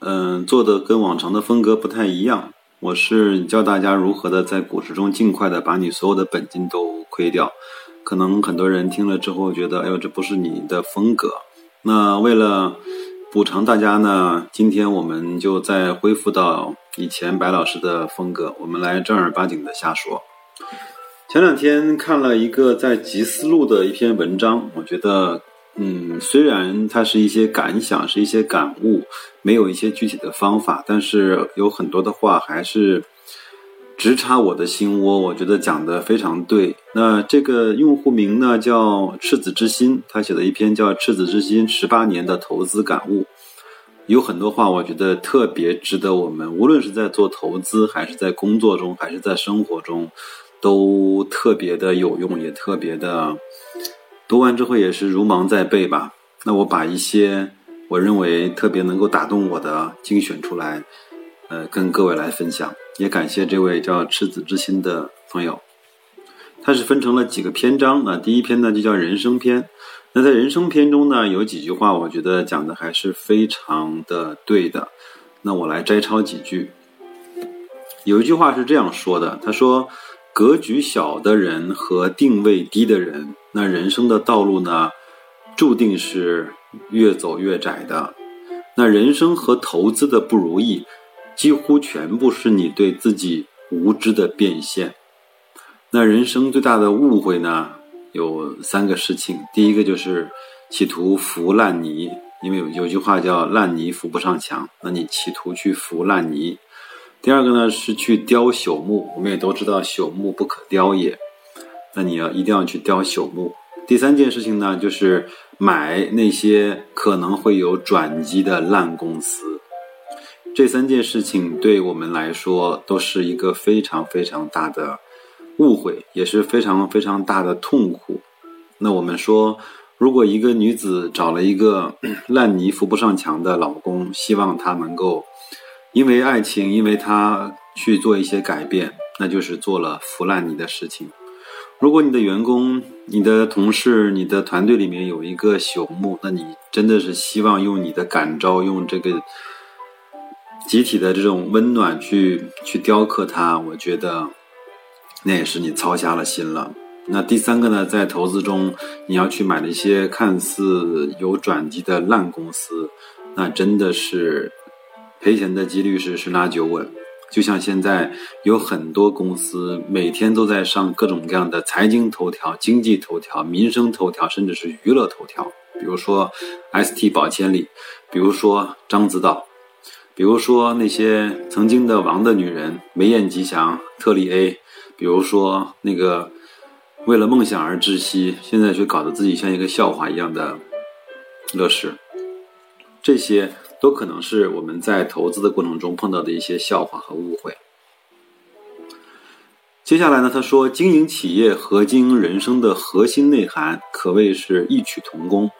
嗯，做的跟往常的风格不太一样。我是教大家如何的在股市中尽快的把你所有的本金都亏掉。可能很多人听了之后觉得，哎呦，这不是你的风格。那为了补偿大家呢，今天我们就再恢复到以前白老师的风格，我们来正儿八经的瞎说。前两天看了一个在集思路的一篇文章，我觉得。嗯，虽然它是一些感想，是一些感悟，没有一些具体的方法，但是有很多的话还是直插我的心窝。我觉得讲的非常对。那这个用户名呢叫赤子之心，他写的一篇叫《赤子之心十八年的投资感悟》，有很多话我觉得特别值得我们，无论是在做投资，还是在工作中，还是在生活中，都特别的有用，也特别的。读完之后也是如芒在背吧。那我把一些我认为特别能够打动我的精选出来，呃，跟各位来分享。也感谢这位叫赤子之心的朋友。它是分成了几个篇章那。第一篇呢就叫人生篇。那在人生篇中呢，有几句话我觉得讲的还是非常的对的。那我来摘抄几句。有一句话是这样说的，他说。格局小的人和定位低的人，那人生的道路呢，注定是越走越窄的。那人生和投资的不如意，几乎全部是你对自己无知的变现。那人生最大的误会呢，有三个事情。第一个就是企图扶烂泥，因为有有句话叫“烂泥扶不上墙”，那你企图去扶烂泥。第二个呢是去雕朽木，我们也都知道朽木不可雕也，那你要一定要去雕朽木。第三件事情呢就是买那些可能会有转机的烂公司。这三件事情对我们来说都是一个非常非常大的误会，也是非常非常大的痛苦。那我们说，如果一个女子找了一个 烂泥扶不上墙的老公，希望他能够。因为爱情，因为他去做一些改变，那就是做了腐烂你的事情。如果你的员工、你的同事、你的团队里面有一个朽木，那你真的是希望用你的感召，用这个集体的这种温暖去去雕刻它。我觉得那也是你操瞎了心了。那第三个呢，在投资中，你要去买那些看似有转机的烂公司，那真的是。赔钱的几率是十拿九稳，就像现在有很多公司每天都在上各种各样的财经头条、经济头条、民生头条，甚至是娱乐头条。比如说 ST 宝千里，比如说獐子岛，比如说那些曾经的王的女人梅艳吉祥、特丽 A，比如说那个为了梦想而窒息，现在却搞得自己像一个笑话一样的乐视，这些。都可能是我们在投资的过程中碰到的一些笑话和误会。接下来呢，他说，经营企业和经营人生的核心内涵可谓是异曲同工。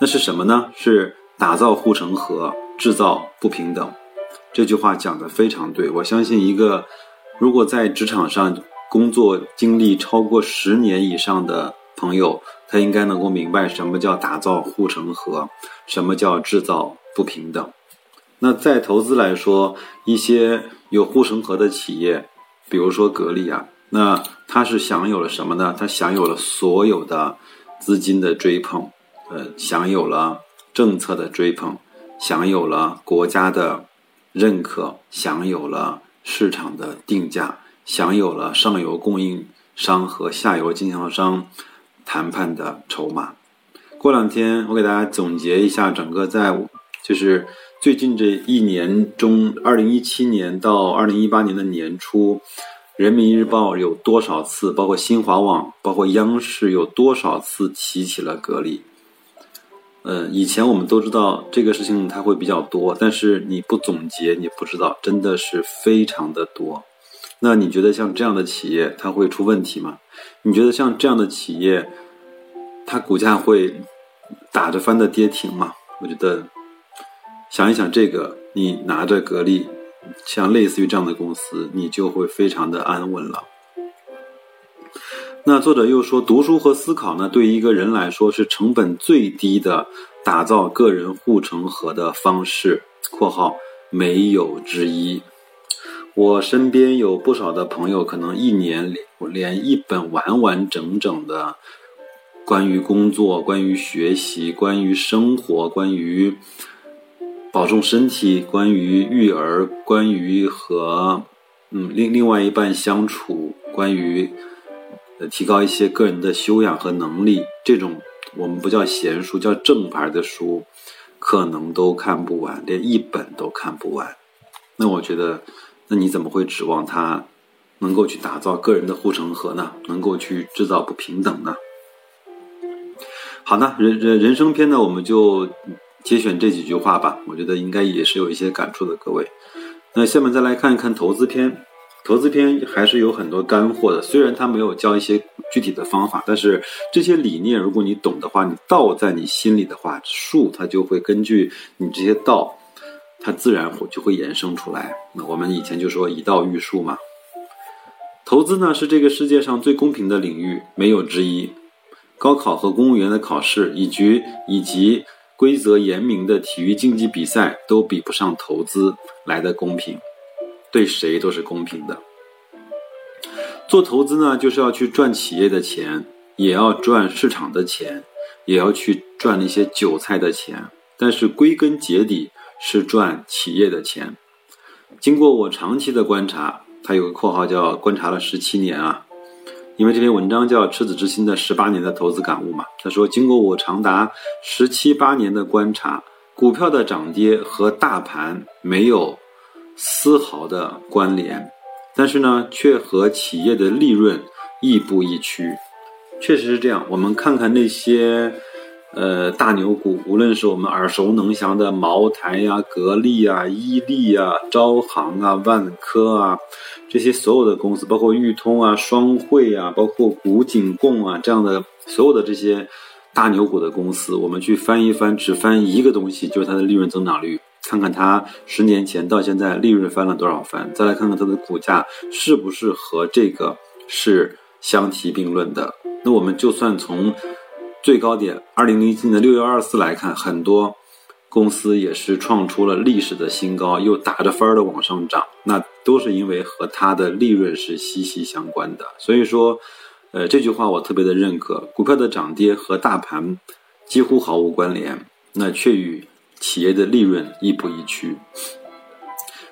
那是什么呢？是打造护城河，制造不平等。这句话讲的非常对。我相信，一个如果在职场上工作经历超过十年以上的朋友，他应该能够明白什么叫打造护城河，什么叫制造。不平等。那在投资来说，一些有护城河的企业，比如说格力啊，那它是享有了什么呢？它享有了所有的资金的追捧，呃，享有了政策的追捧，享有了国家的认可，享有了市场的定价，享有了上游供应商和下游经销商谈判的筹码。过两天我给大家总结一下整个在。就是最近这一年中，二零一七年到二零一八年的年初，人民日报有多少次，包括新华网，包括央视有多少次提起了格力？呃，以前我们都知道这个事情它会比较多，但是你不总结，你不知道，真的是非常的多。那你觉得像这样的企业，它会出问题吗？你觉得像这样的企业，它股价会打着翻的跌停吗？我觉得，想一想这个，你拿着格力，像类似于这样的公司，你就会非常的安稳了。那作者又说，读书和思考呢，对于一个人来说是成本最低的打造个人护城河的方式（括号没有之一）。我身边有不少的朋友，可能一年连连一本完完整整的关于工作、关于学习、关于生活、关于保重身体、关于育儿、关于和嗯另另外一半相处、关于呃。提高一些个人的修养和能力，这种我们不叫闲书，叫正牌的书，可能都看不完，连一本都看不完。那我觉得，那你怎么会指望他能够去打造个人的护城河呢？能够去制造不平等呢？好，那人人人生篇呢，我们就节选这几句话吧。我觉得应该也是有一些感触的，各位。那下面再来看一看投资篇。投资篇还是有很多干货的，虽然他没有教一些具体的方法，但是这些理念如果你懂的话，你道在你心里的话，术它就会根据你这些道，它自然就会衍生出来。那我们以前就说以道育术嘛。投资呢是这个世界上最公平的领域，没有之一。高考和公务员的考试，以及以及规则严明的体育竞技比赛，都比不上投资来的公平。对谁都是公平的。做投资呢，就是要去赚企业的钱，也要赚市场的钱，也要去赚那些韭菜的钱。但是归根结底是赚企业的钱。经过我长期的观察，他有个括号叫“观察了十七年”啊，因为这篇文章叫《赤子之心的十八年的投资感悟》嘛。他说，经过我长达十七八年的观察，股票的涨跌和大盘没有。丝毫的关联，但是呢，却和企业的利润亦步亦趋。确实是这样。我们看看那些，呃，大牛股，无论是我们耳熟能详的茅台呀、格力啊、伊利啊、招行啊、万科啊，这些所有的公司，包括裕通啊、双汇啊，包括古井贡啊这样的所有的这些大牛股的公司，我们去翻一翻，只翻一个东西，就是它的利润增长率。看看它十年前到现在利润翻了多少番，再来看看它的股价是不是和这个是相提并论的。那我们就算从最高点二零零七年的六月二十四来看，很多公司也是创出了历史的新高，又打着翻儿的往上涨，那都是因为和它的利润是息息相关的。所以说，呃，这句话我特别的认可，股票的涨跌和大盘几乎毫无关联，那却与。企业的利润亦步亦趋，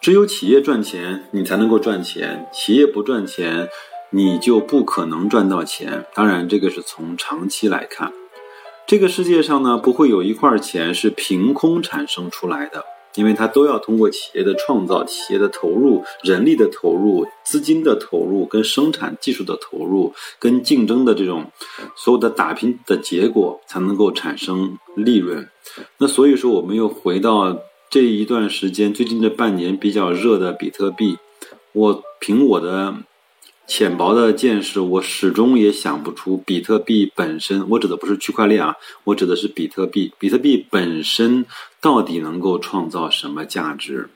只有企业赚钱，你才能够赚钱；企业不赚钱，你就不可能赚到钱。当然，这个是从长期来看，这个世界上呢，不会有一块钱是凭空产生出来的。因为它都要通过企业的创造、企业的投入、人力的投入、资金的投入、跟生产技术的投入、跟竞争的这种所有的打拼的结果，才能够产生利润。那所以说，我们又回到这一段时间，最近这半年比较热的比特币，我凭我的。浅薄的见识，我始终也想不出比特币本身。我指的不是区块链啊，我指的是比特币。比特币本身到底能够创造什么价值？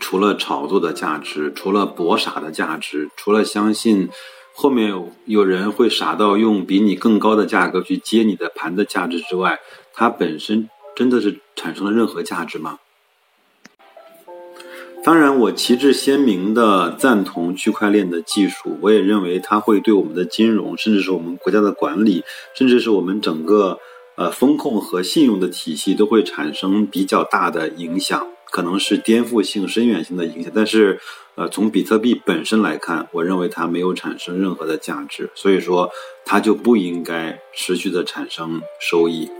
除了炒作的价值，除了博傻的价值，除了相信后面有人会傻到用比你更高的价格去接你的盘的价值之外，它本身真的是产生了任何价值吗？当然，我旗帜鲜明的赞同区块链的技术，我也认为它会对我们的金融，甚至是我们国家的管理，甚至是我们整个呃风控和信用的体系，都会产生比较大的影响，可能是颠覆性、深远性的影响。但是，呃，从比特币本身来看，我认为它没有产生任何的价值，所以说它就不应该持续的产生收益。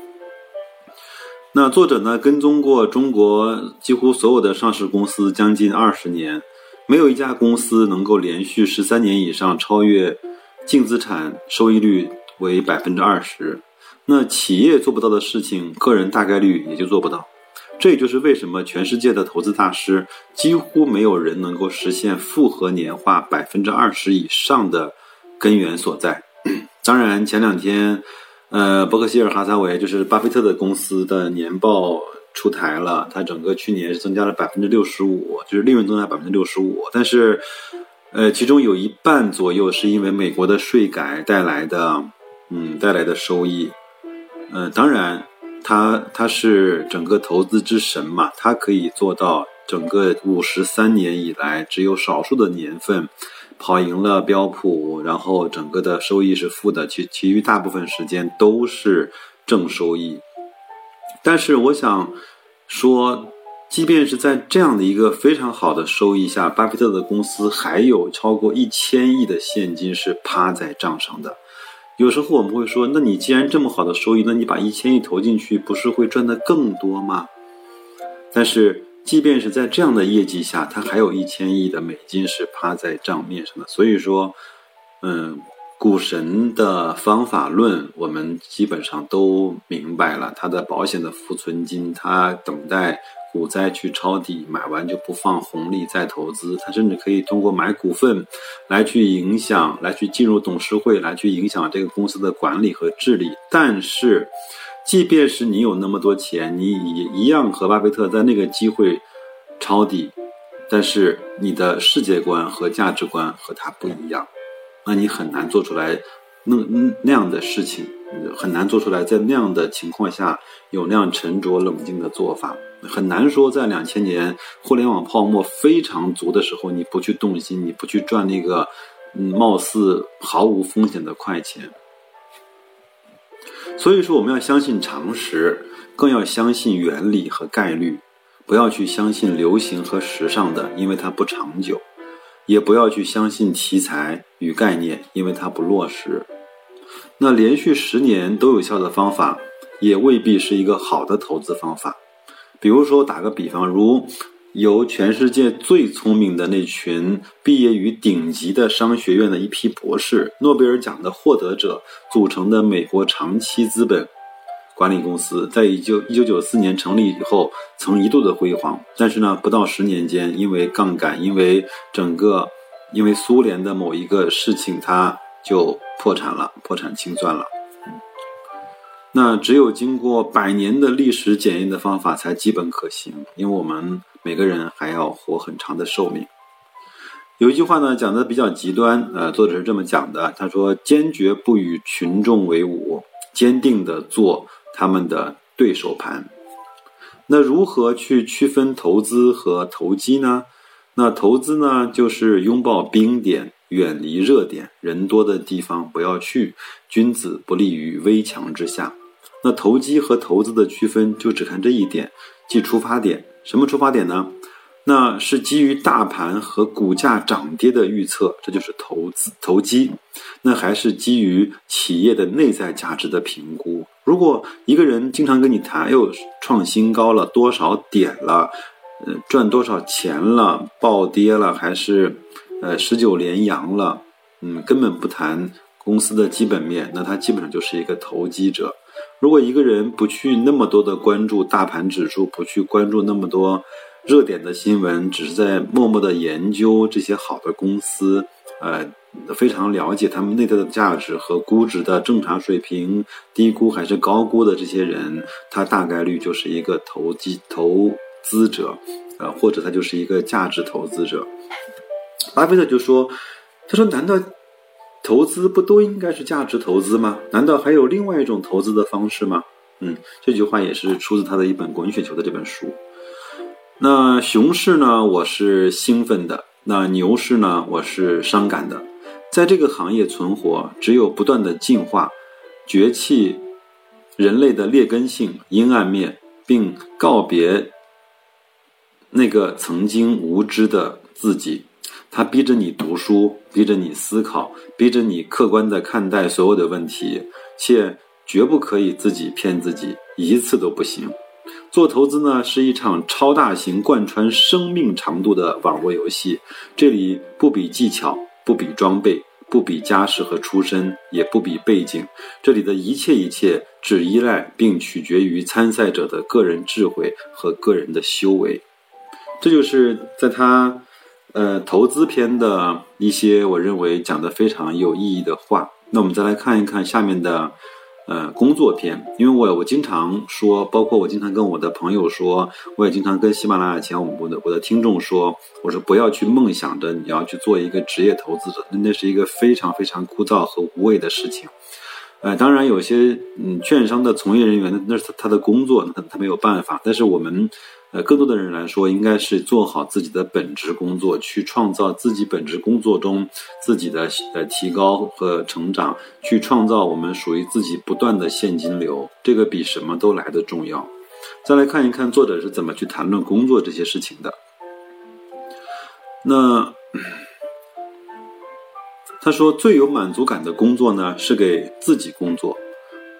那作者呢，跟踪过中国几乎所有的上市公司将近二十年，没有一家公司能够连续十三年以上超越净资产收益率为百分之二十，那企业做不到的事情，个人大概率也就做不到。这也就是为什么全世界的投资大师几乎没有人能够实现复合年化百分之二十以上的根源所在。当然，前两天，呃，伯克希尔哈撒韦就是巴菲特的公司的年报出台了，它整个去年是增加了百分之六十五，就是利润增加百分之六十五。但是，呃，其中有一半左右是因为美国的税改带来的，嗯，带来的收益。嗯，当然。他他是整个投资之神嘛，他可以做到整个五十三年以来只有少数的年份跑赢了标普，然后整个的收益是负的，其其余大部分时间都是正收益。但是我想说，即便是在这样的一个非常好的收益下，巴菲特的公司还有超过一千亿的现金是趴在账上的。有时候我们会说，那你既然这么好的收益，那你把一千亿投进去，不是会赚得更多吗？但是，即便是在这样的业绩下，它还有一千亿的美金是趴在账面上的。所以说，嗯，股神的方法论，我们基本上都明白了。他的保险的浮存金，他等待。股灾去抄底，买完就不放红利再投资。他甚至可以通过买股份来去影响，来去进入董事会，来去影响这个公司的管理和治理。但是，即便是你有那么多钱，你也一样和巴菲特在那个机会抄底，但是你的世界观和价值观和他不一样，那你很难做出来那那样的事情，很难做出来在那样的情况下有那样沉着冷静的做法。很难说，在两千年互联网泡沫非常足的时候，你不去动心，你不去赚那个，嗯，貌似毫无风险的快钱。所以说，我们要相信常识，更要相信原理和概率，不要去相信流行和时尚的，因为它不长久；也不要去相信题材与概念，因为它不落实。那连续十年都有效的方法，也未必是一个好的投资方法。比如说，打个比方，如由全世界最聪明的那群毕业于顶级的商学院的一批博士、诺贝尔奖的获得者组成的美国长期资本。管理公司，在一九一九九四年成立以后，曾一度的辉煌，但是呢，不到十年间，因为杠杆，因为整个，因为苏联的某一个事情，它就破产了，破产清算了。那只有经过百年的历史检验的方法才基本可行，因为我们每个人还要活很长的寿命。有一句话呢讲的比较极端，呃，作者是这么讲的，他说：“坚决不与群众为伍，坚定的做他们的对手盘。”那如何去区分投资和投机呢？那投资呢，就是拥抱冰点，远离热点，人多的地方不要去。君子不立于危墙之下。那投机和投资的区分就只看这一点，即出发点。什么出发点呢？那是基于大盘和股价涨跌的预测，这就是投资投机。那还是基于企业的内在价值的评估。如果一个人经常跟你谈，又创新高了多少点了，呃，赚多少钱了，暴跌了还是呃十九连阳了，嗯，根本不谈公司的基本面，那他基本上就是一个投机者。如果一个人不去那么多的关注大盘指数，不去关注那么多热点的新闻，只是在默默的研究这些好的公司，呃，非常了解他们内在的价值和估值的正常水平，低估还是高估的这些人，他大概率就是一个投机投资者，呃，或者他就是一个价值投资者。巴菲特就说：“他说，难道？”投资不都应该是价值投资吗？难道还有另外一种投资的方式吗？嗯，这句话也是出自他的一本《滚雪球》的这本书。那熊市呢，我是兴奋的；那牛市呢，我是伤感的。在这个行业存活，只有不断的进化，崛起人类的劣根性、阴暗面，并告别那个曾经无知的自己。他逼着你读书，逼着你思考，逼着你客观的看待所有的问题，且绝不可以自己骗自己，一次都不行。做投资呢，是一场超大型、贯穿生命长度的网络游戏，这里不比技巧，不比装备，不比家世和出身，也不比背景。这里的一切一切，只依赖并取决于参赛者的个人智慧和个人的修为。这就是在他，呃，投资篇的一些我认为讲的非常有意义的话。那我们再来看一看下面的。呃，工作篇，因为我我经常说，包括我经常跟我的朋友说，我也经常跟喜马拉雅前我的我的听众说，我说不要去梦想着你要去做一个职业投资者，那那是一个非常非常枯燥和无谓的事情。呃，当然有些嗯，券商的从业人员，那是他他的工作，他他没有办法，但是我们。呃，更多的人来说，应该是做好自己的本职工作，去创造自己本职工作中自己的呃提高和成长，去创造我们属于自己不断的现金流，这个比什么都来的重要。再来看一看作者是怎么去谈论工作这些事情的。那他说，最有满足感的工作呢，是给自己工作。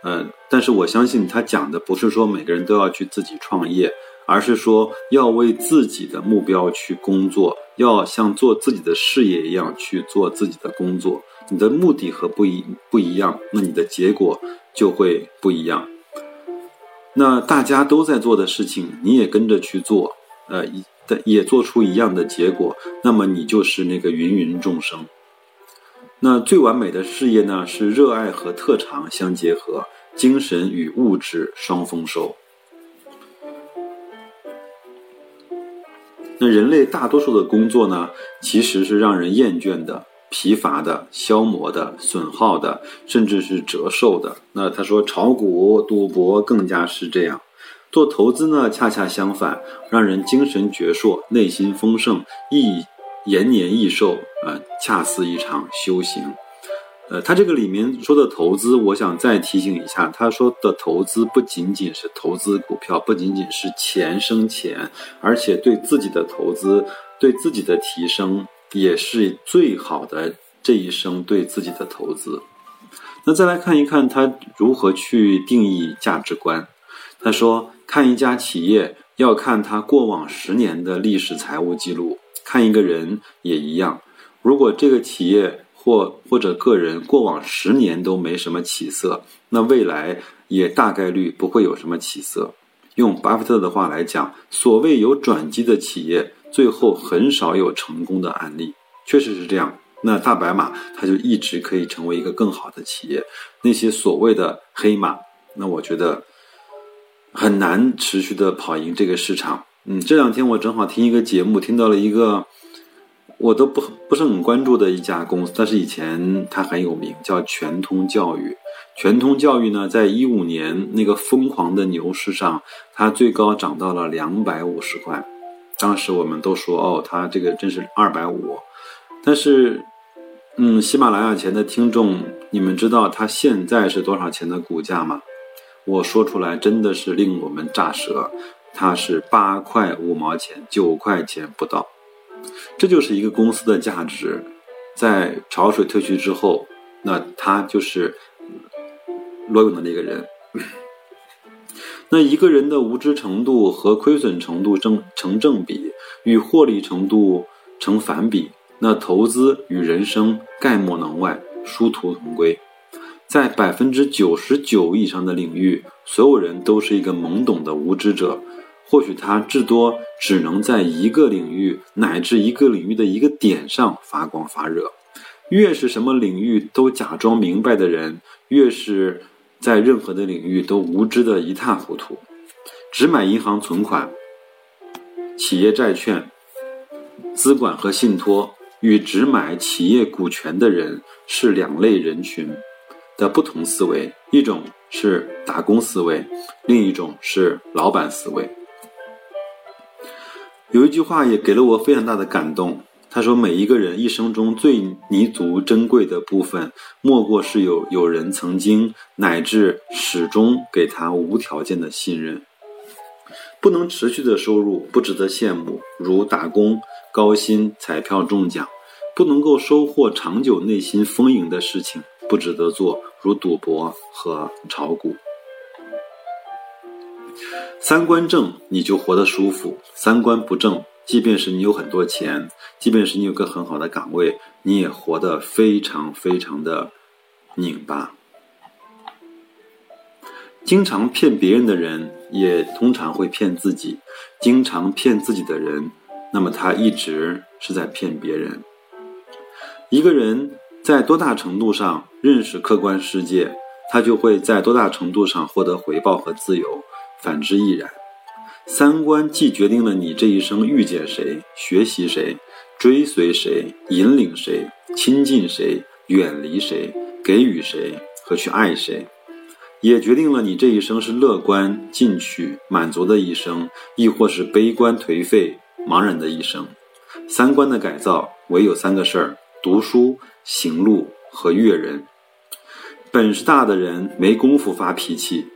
嗯，但是我相信他讲的不是说每个人都要去自己创业。而是说要为自己的目标去工作，要像做自己的事业一样去做自己的工作。你的目的和不一不一样，那你的结果就会不一样。那大家都在做的事情，你也跟着去做，呃，一但也做出一样的结果，那么你就是那个芸芸众生。那最完美的事业呢，是热爱和特长相结合，精神与物质双丰收。那人类大多数的工作呢，其实是让人厌倦的、疲乏的、消磨的、损耗的，甚至是折寿的。那他说，炒股、赌博更加是这样。做投资呢，恰恰相反，让人精神矍铄、内心丰盛、益延年益寿啊，恰似一场修行。呃，他这个里面说的投资，我想再提醒一下，他说的投资不仅仅是投资股票，不仅仅是钱生钱，而且对自己的投资、对自己的提升，也是最好的这一生对自己的投资。那再来看一看他如何去定义价值观。他说，看一家企业要看他过往十年的历史财务记录，看一个人也一样。如果这个企业，或或者个人过往十年都没什么起色，那未来也大概率不会有什么起色。用巴菲特的话来讲，所谓有转机的企业，最后很少有成功的案例。确实是这样。那大白马它就一直可以成为一个更好的企业。那些所谓的黑马，那我觉得很难持续的跑赢这个市场。嗯，这两天我正好听一个节目，听到了一个。我都不不是很关注的一家公司，但是以前它很有名，叫全通教育。全通教育呢，在一五年那个疯狂的牛市上，它最高涨到了两百五十块。当时我们都说，哦，它这个真是二百五。但是，嗯，喜马拉雅前的听众，你们知道它现在是多少钱的股价吗？我说出来真的是令我们炸舌，它是八块五毛钱，九块钱不到。这就是一个公司的价值，在潮水退去之后，那他就是裸泳的那个人。那一个人的无知程度和亏损程度正成正比，与获利程度成反比，那投资与人生概莫能外，殊途同归。在百分之九十九以上的领域，所有人都是一个懵懂的无知者。或许他至多只能在一个领域乃至一个领域的一个点上发光发热。越是什么领域都假装明白的人，越是在任何的领域都无知的一塌糊涂。只买银行存款、企业债券、资管和信托，与只买企业股权的人是两类人群的不同思维。一种是打工思维，另一种是老板思维。有一句话也给了我非常大的感动。他说：“每一个人一生中最弥足珍贵的部分，莫过是有有人曾经乃至始终给他无条件的信任。不能持续的收入不值得羡慕，如打工、高薪、彩票中奖；不能够收获长久内心丰盈的事情，不值得做，如赌博和炒股。”三观正，你就活得舒服；三观不正，即便是你有很多钱，即便是你有个很好的岗位，你也活得非常非常的拧巴。经常骗别人的人，也通常会骗自己。经常骗自己的人，那么他一直是在骗别人。一个人在多大程度上认识客观世界，他就会在多大程度上获得回报和自由，反之亦然。三观既决定了你这一生遇见谁、学习谁、追随谁、引领谁、亲近谁、远离谁、给予谁和去爱谁。也决定了你这一生是乐观、进取、满足的一生，亦或是悲观、颓废、茫然的一生。三观的改造唯有三个事儿：读书、行路和悦人。本事大的人没工夫发脾气，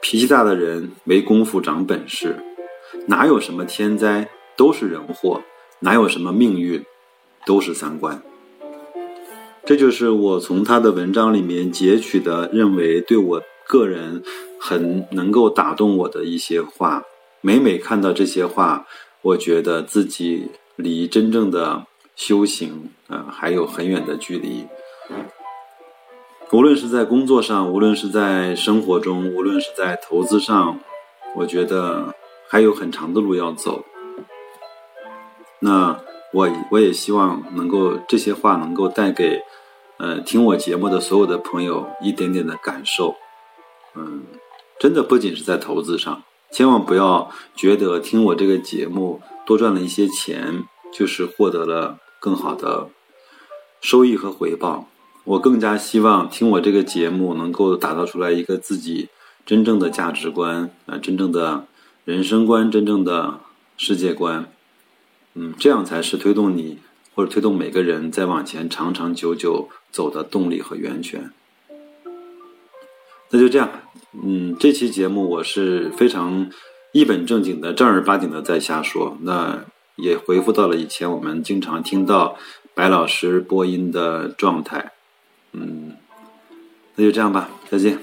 脾气大的人没功夫长本事。哪有什么天灾，都是人祸；哪有什么命运，都是三观。这就是我从他的文章里面截取的，认为对我。个人很能够打动我的一些话，每每看到这些话，我觉得自己离真正的修行啊还有很远的距离。无论是在工作上，无论是在生活中，无论是在投资上，我觉得还有很长的路要走。那我我也希望能够这些话能够带给呃听我节目的所有的朋友一点点的感受。嗯，真的不仅是在投资上，千万不要觉得听我这个节目多赚了一些钱，就是获得了更好的收益和回报。我更加希望听我这个节目能够打造出来一个自己真正的价值观啊，真正的人生观，真正的世界观。嗯，这样才是推动你或者推动每个人在往前长长久久走的动力和源泉。那就这样，嗯，这期节目我是非常一本正经的、正儿八经的在瞎说，那也回复到了以前我们经常听到白老师播音的状态，嗯，那就这样吧，再见。